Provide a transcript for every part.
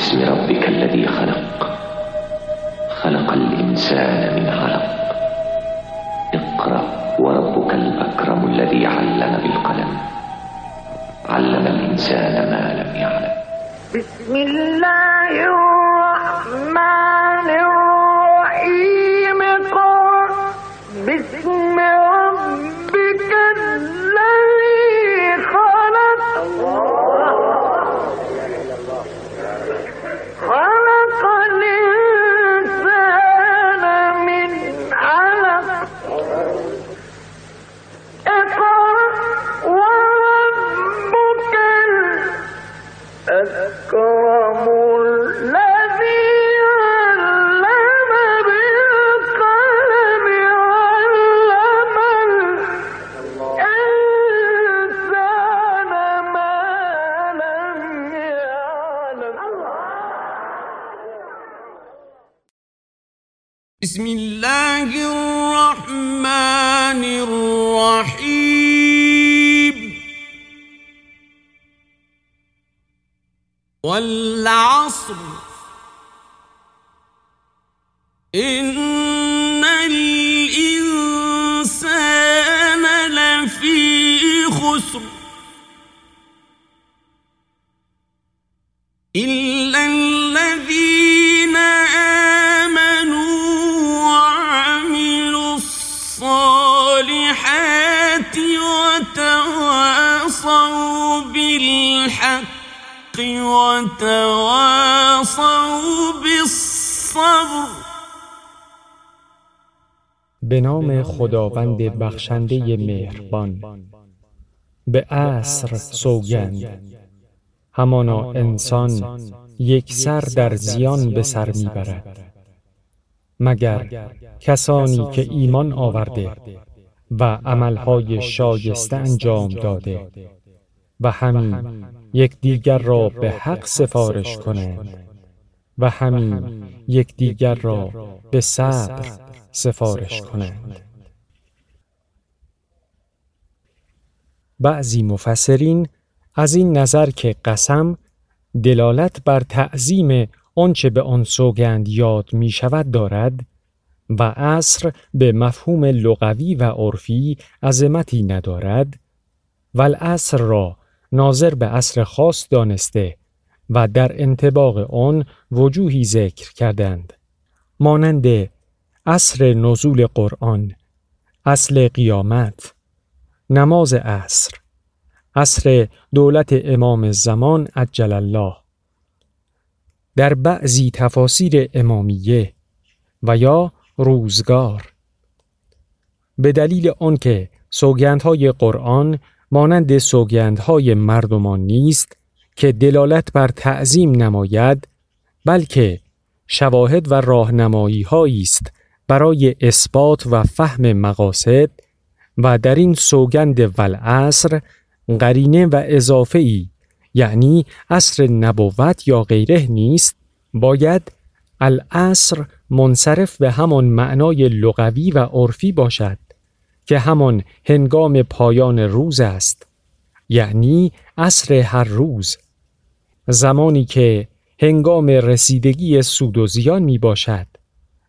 باسم ربك الذي خلق. خلق الإنسان من علق. اقرأ وربك الأكرم الذي علم بالقلم. علم الإنسان ما لم يعلم. بسم الله الرحمن الرحيم. قل بسم الرحمن الرحيم. والعصر. إن وتواصوا بالحق وتواصوا بالصبر به نام خداوند بخشنده مهربان به عصر سوگند. همانا انسان یک سر در زیان به سر می‌برد مگر کسانی که ایمان آورده و عملهای شایسته انجام داده و همین یکدیگر را به حق سفارش کنند و همین یکدیگر را به صبر سفارش کنند. بعضی مفسرین از این نظر که قسم دلالت بر تعظیم آنچه به آن سوگند یاد می شود دارد و عصر به مفهوم لغوی و عرفی عظمتی ندارد و العصر را ناظر به عصر خاص دانسته و در انتباق آن وجوهی ذکر کردند مانند عصر نزول قرآن اصل قیامت نماز عصر عصر دولت امام زمان عجل الله. در بعضی تفاسیر امامیه و یا روزگار. به دلیل آنکه سوگندهای قرآن مانند سوگندهای مردمان نیست که دلالت بر تعظیم نماید بلکه شواهد و راهنمایی است برای اثبات و فهم مقاصد و در این سوگند والعصر قرینه و اضافه ای یعنی اصر نبوت یا غیره نیست باید العصر منصرف به همان معنای لغوی و عرفی باشد که همان هنگام پایان روز است یعنی عصر هر روز. زمانی که هنگام رسیدگی سود و زیان می باشد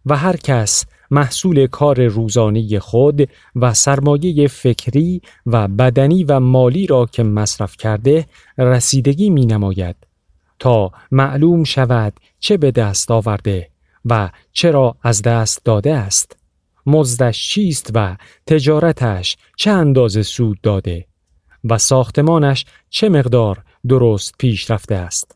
و هر کس محصول کار روزانه خود و سرمایه فکری و بدنی و مالی را که مصرف کرده رسیدگی می نماید تا معلوم شود چه به دست آورده. و چرا از دست داده است؟ مزدش چیست و تجارتش چه اندازه سود داده؟ و ساختمانش چه مقدار درست پیش رفته است؟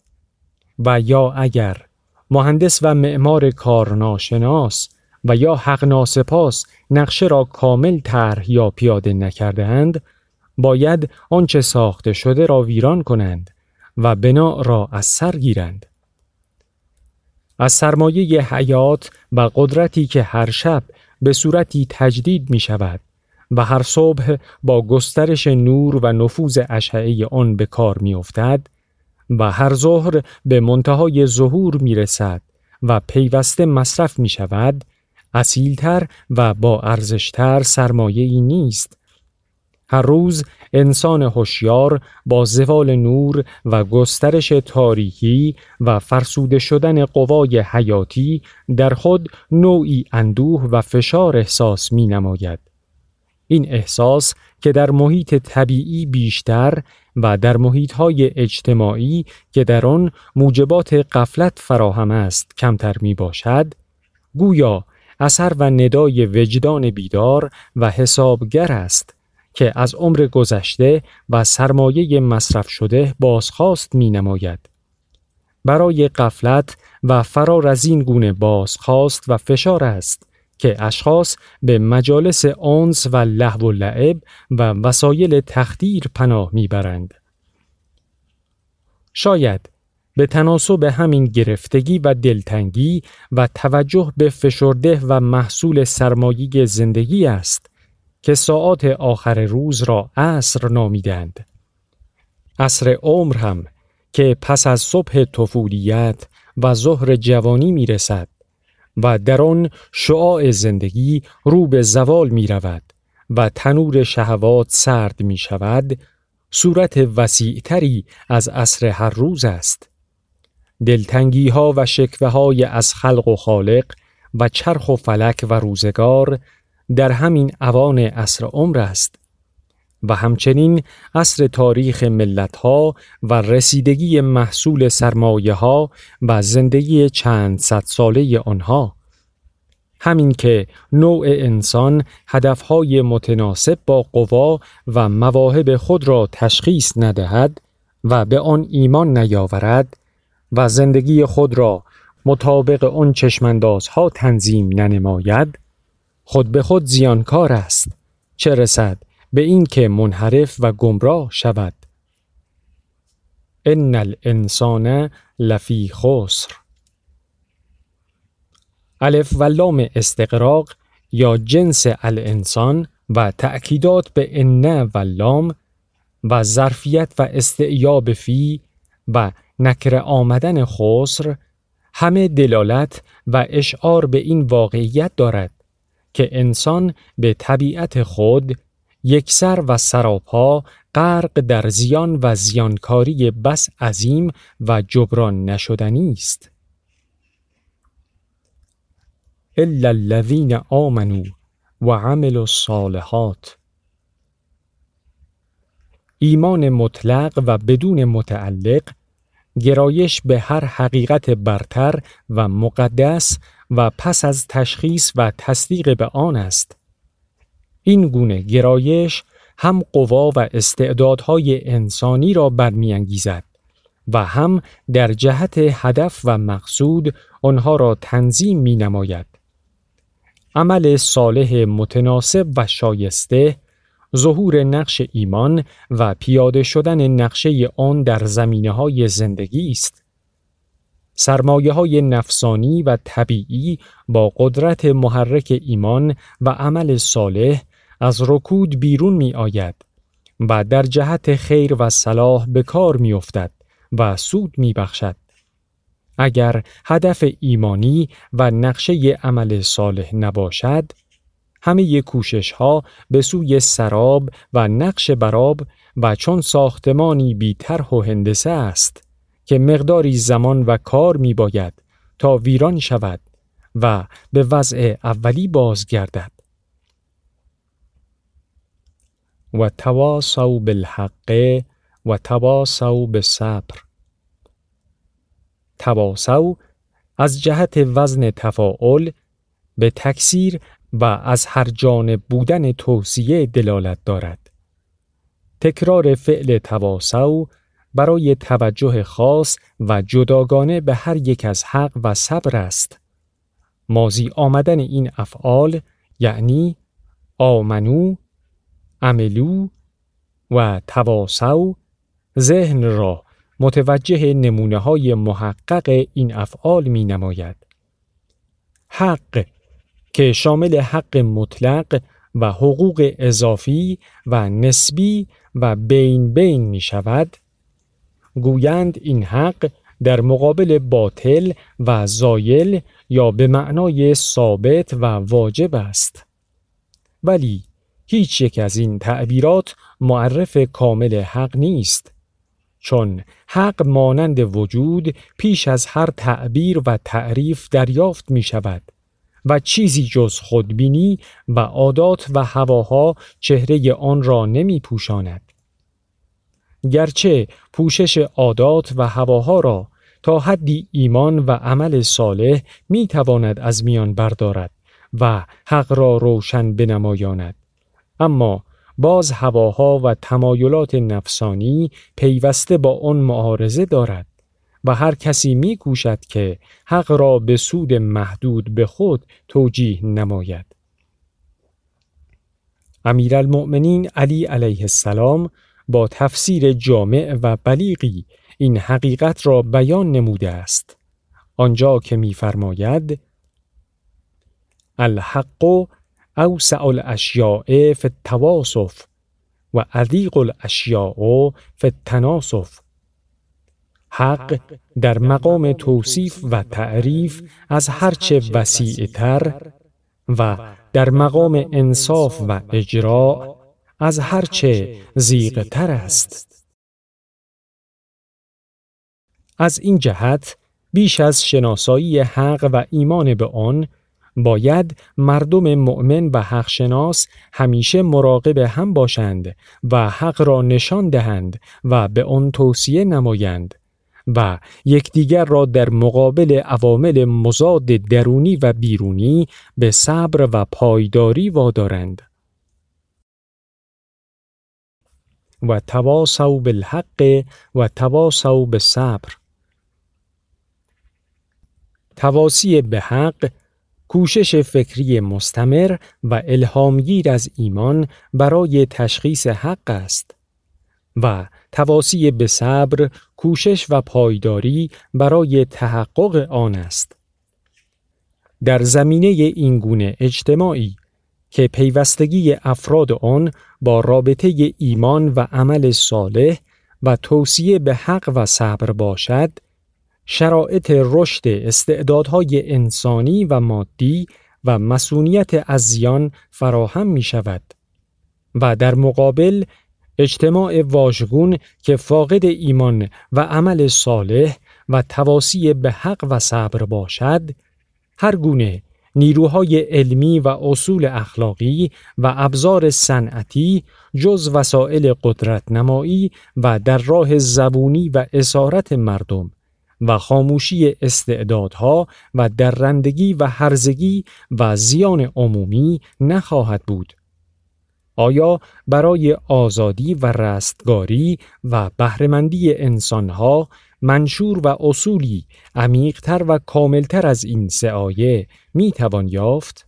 و یا اگر مهندس و معمار کارناشناس و یا حق ناسپاس نقشه را کامل طرح یا پیاده نکردهاند باید آنچه ساخته شده را ویران کنند و بنا را از سر گیرند. از سرمایه حیات و قدرتی که هر شب به صورتی تجدید می شود و هر صبح با گسترش نور و نفوذ اشعه آن به کار می افتد و هر ظهر به منتهای ظهور می رسد و پیوسته مصرف می شود اصیلتر و با ارزشتر سرمایه ای نیست. هر روز انسان هوشیار با زوال نور و گسترش تاریکی و فرسوده شدن قوای حیاتی در خود نوعی اندوه و فشار احساس می نماید. این احساس که در محیط طبیعی بیشتر و در محیطهای اجتماعی که در آن موجبات قفلت فراهم است کمتر می باشد، گویا اثر و ندای وجدان بیدار و حسابگر است که از عمر گذشته و سرمایه مصرف شده بازخواست می نماید. برای قفلت و فرار از این گونه بازخواست و فشار است که اشخاص به مجالس آنس و لحو و لعب و وسایل تخدیر پناه می‌برند. شاید به تناسب همین گرفتگی و دلتنگی و توجه به فشرده و محصول سرمایه زندگی است که ساعات آخر روز را عصر نامیدند. عصر عمر هم که پس از صبح طفولیت و ظهر جوانی می رسد و در آن شعاع زندگی رو به زوال می رود و تنور شهوات سرد می شود صورت وسیعتری از عصر هر روز است. دلتنگی ها و شکوه های از خلق و خالق و چرخ و فلک و روزگار در همین اوان عصر عمر است و همچنین عصر تاریخ ملت ها و رسیدگی محصول سرمایه ها و زندگی چند صد ساله آنها. همین که نوع انسان هدفهای متناسب با قوا و مواهب خود را تشخیص ندهد و به آن ایمان نیاورد و زندگی خود را مطابق آن چشمندازها تنظیم ننماید خود به خود زیانکار است. چه رسد به این که منحرف و گمراه شود. ان الانسان لفی خسر. الف و لام استقراق یا جنس الانسان و تأکیدات به ان و لام و ظرفیت و استعیاب فی و نکر آمدن خسر همه دلالت و اشعار به این واقعیت دارد. که انسان به طبیعت خود یکسر و سراپا غرق در زیان و زیانکاری بس عظیم و جبران نشدنی است. الا الذین آمنوا و عملوا الصالحات ایمان مطلق و بدون متعلق گرایش به هر حقیقت برتر و مقدس و پس از تشخیص و تصدیق به آن است. این گونه گرایش هم قوا و استعدادهای انسانی را برمیانگیزد و هم در جهت هدف و مقصود آنها را تنظیم می نماید. عمل صالح متناسب و شایسته ظهور نقش ایمان و پیاده شدن نقشه آن در زمینه های زندگی است. سرمایه های نفسانی و طبیعی با قدرت محرک ایمان و عمل صالح از رکود بیرون می آید و در جهت خیر و صلاح به کار می افتد و سود می بخشد. اگر هدف ایمانی و نقشه عمل صالح نباشد، همه کوشش ها به سوی سراب و نقش براب و چون ساختمانی بی و هندسه است که مقداری زمان و کار می باید تا ویران شود و به وضع اولی بازگردد. و تواسو بالحق و تواسو بالصبر تواسو از جهت وزن تفاعل به تکثیر و از هر جانب بودن توصیه دلالت دارد. تکرار فعل تواسو برای توجه خاص و جداگانه به هر یک از حق و صبر است. مازی آمدن این افعال یعنی آمنو، عملو و تواسو ذهن را متوجه نمونه های محقق این افعال می نماید. حق که شامل حق مطلق و حقوق اضافی و نسبی و بین بین می شود گویند این حق در مقابل باطل و زایل یا به معنای ثابت و واجب است ولی هیچ یک از این تعبیرات معرف کامل حق نیست چون حق مانند وجود پیش از هر تعبیر و تعریف دریافت می شود و چیزی جز خودبینی و عادات و هواها چهره آن را نمی پوشاند. گرچه پوشش عادات و هواها را تا حدی ایمان و عمل صالح می تواند از میان بردارد و حق را روشن بنمایاند اما باز هواها و تمایلات نفسانی پیوسته با آن معارضه دارد و هر کسی می کوشد که حق را به سود محدود به خود توجیه نماید. امیرالمؤمنین علی علیه السلام با تفسیر جامع و بلیغی این حقیقت را بیان نموده است. آنجا که می‌فرماید الحق اوسع الاشیاء فی التواصف و عدیق الاشیاء فی التناصف حق در مقام توصیف و تعریف از هرچه وسیع تر و در مقام انصاف و اجراع از هرچه زیغ تر است. از این جهت بیش از شناسایی حق و ایمان به آن باید مردم مؤمن و حق شناس همیشه مراقب هم باشند و حق را نشان دهند و به آن توصیه نمایند و یکدیگر را در مقابل عوامل مزاد درونی و بیرونی به صبر و پایداری وادارند و تواسو بالحق و تواسو بالصبر. تواسی به حق کوشش فکری مستمر و الهامگیر از ایمان برای تشخیص حق است و تواسی به صبر کوشش و پایداری برای تحقق آن است. در زمینه این گونه اجتماعی که پیوستگی افراد آن با رابطه ایمان و عمل صالح و توصیه به حق و صبر باشد شرایط رشد استعدادهای انسانی و مادی و مسئولیت از زیان فراهم می شود و در مقابل اجتماع واژگون که فاقد ایمان و عمل صالح و تواسی به حق و صبر باشد هر گونه نیروهای علمی و اصول اخلاقی و ابزار صنعتی جز وسایل قدرت نمایی و در راه زبونی و اسارت مردم و خاموشی استعدادها و درندگی و هرزگی و زیان عمومی نخواهد بود. آیا برای آزادی و رستگاری و بهرهمندی انسانها منشور و اصولی عمیقتر و کاملتر از این سه آیه می توان یافت؟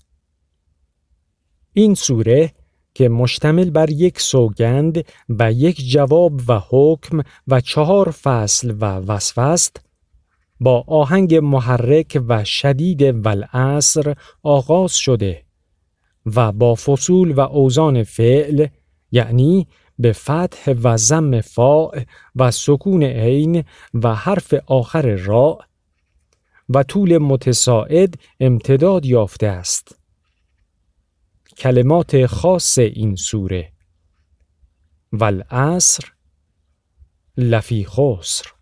این سوره که مشتمل بر یک سوگند و یک جواب و حکم و چهار فصل و وصف است با آهنگ محرک و شدید والعصر آغاز شده و با فصول و اوزان فعل یعنی به فتح و زم فاء و سکون عین و حرف آخر را و طول متساعد امتداد یافته است. کلمات خاص این سوره والعصر لفی خسر.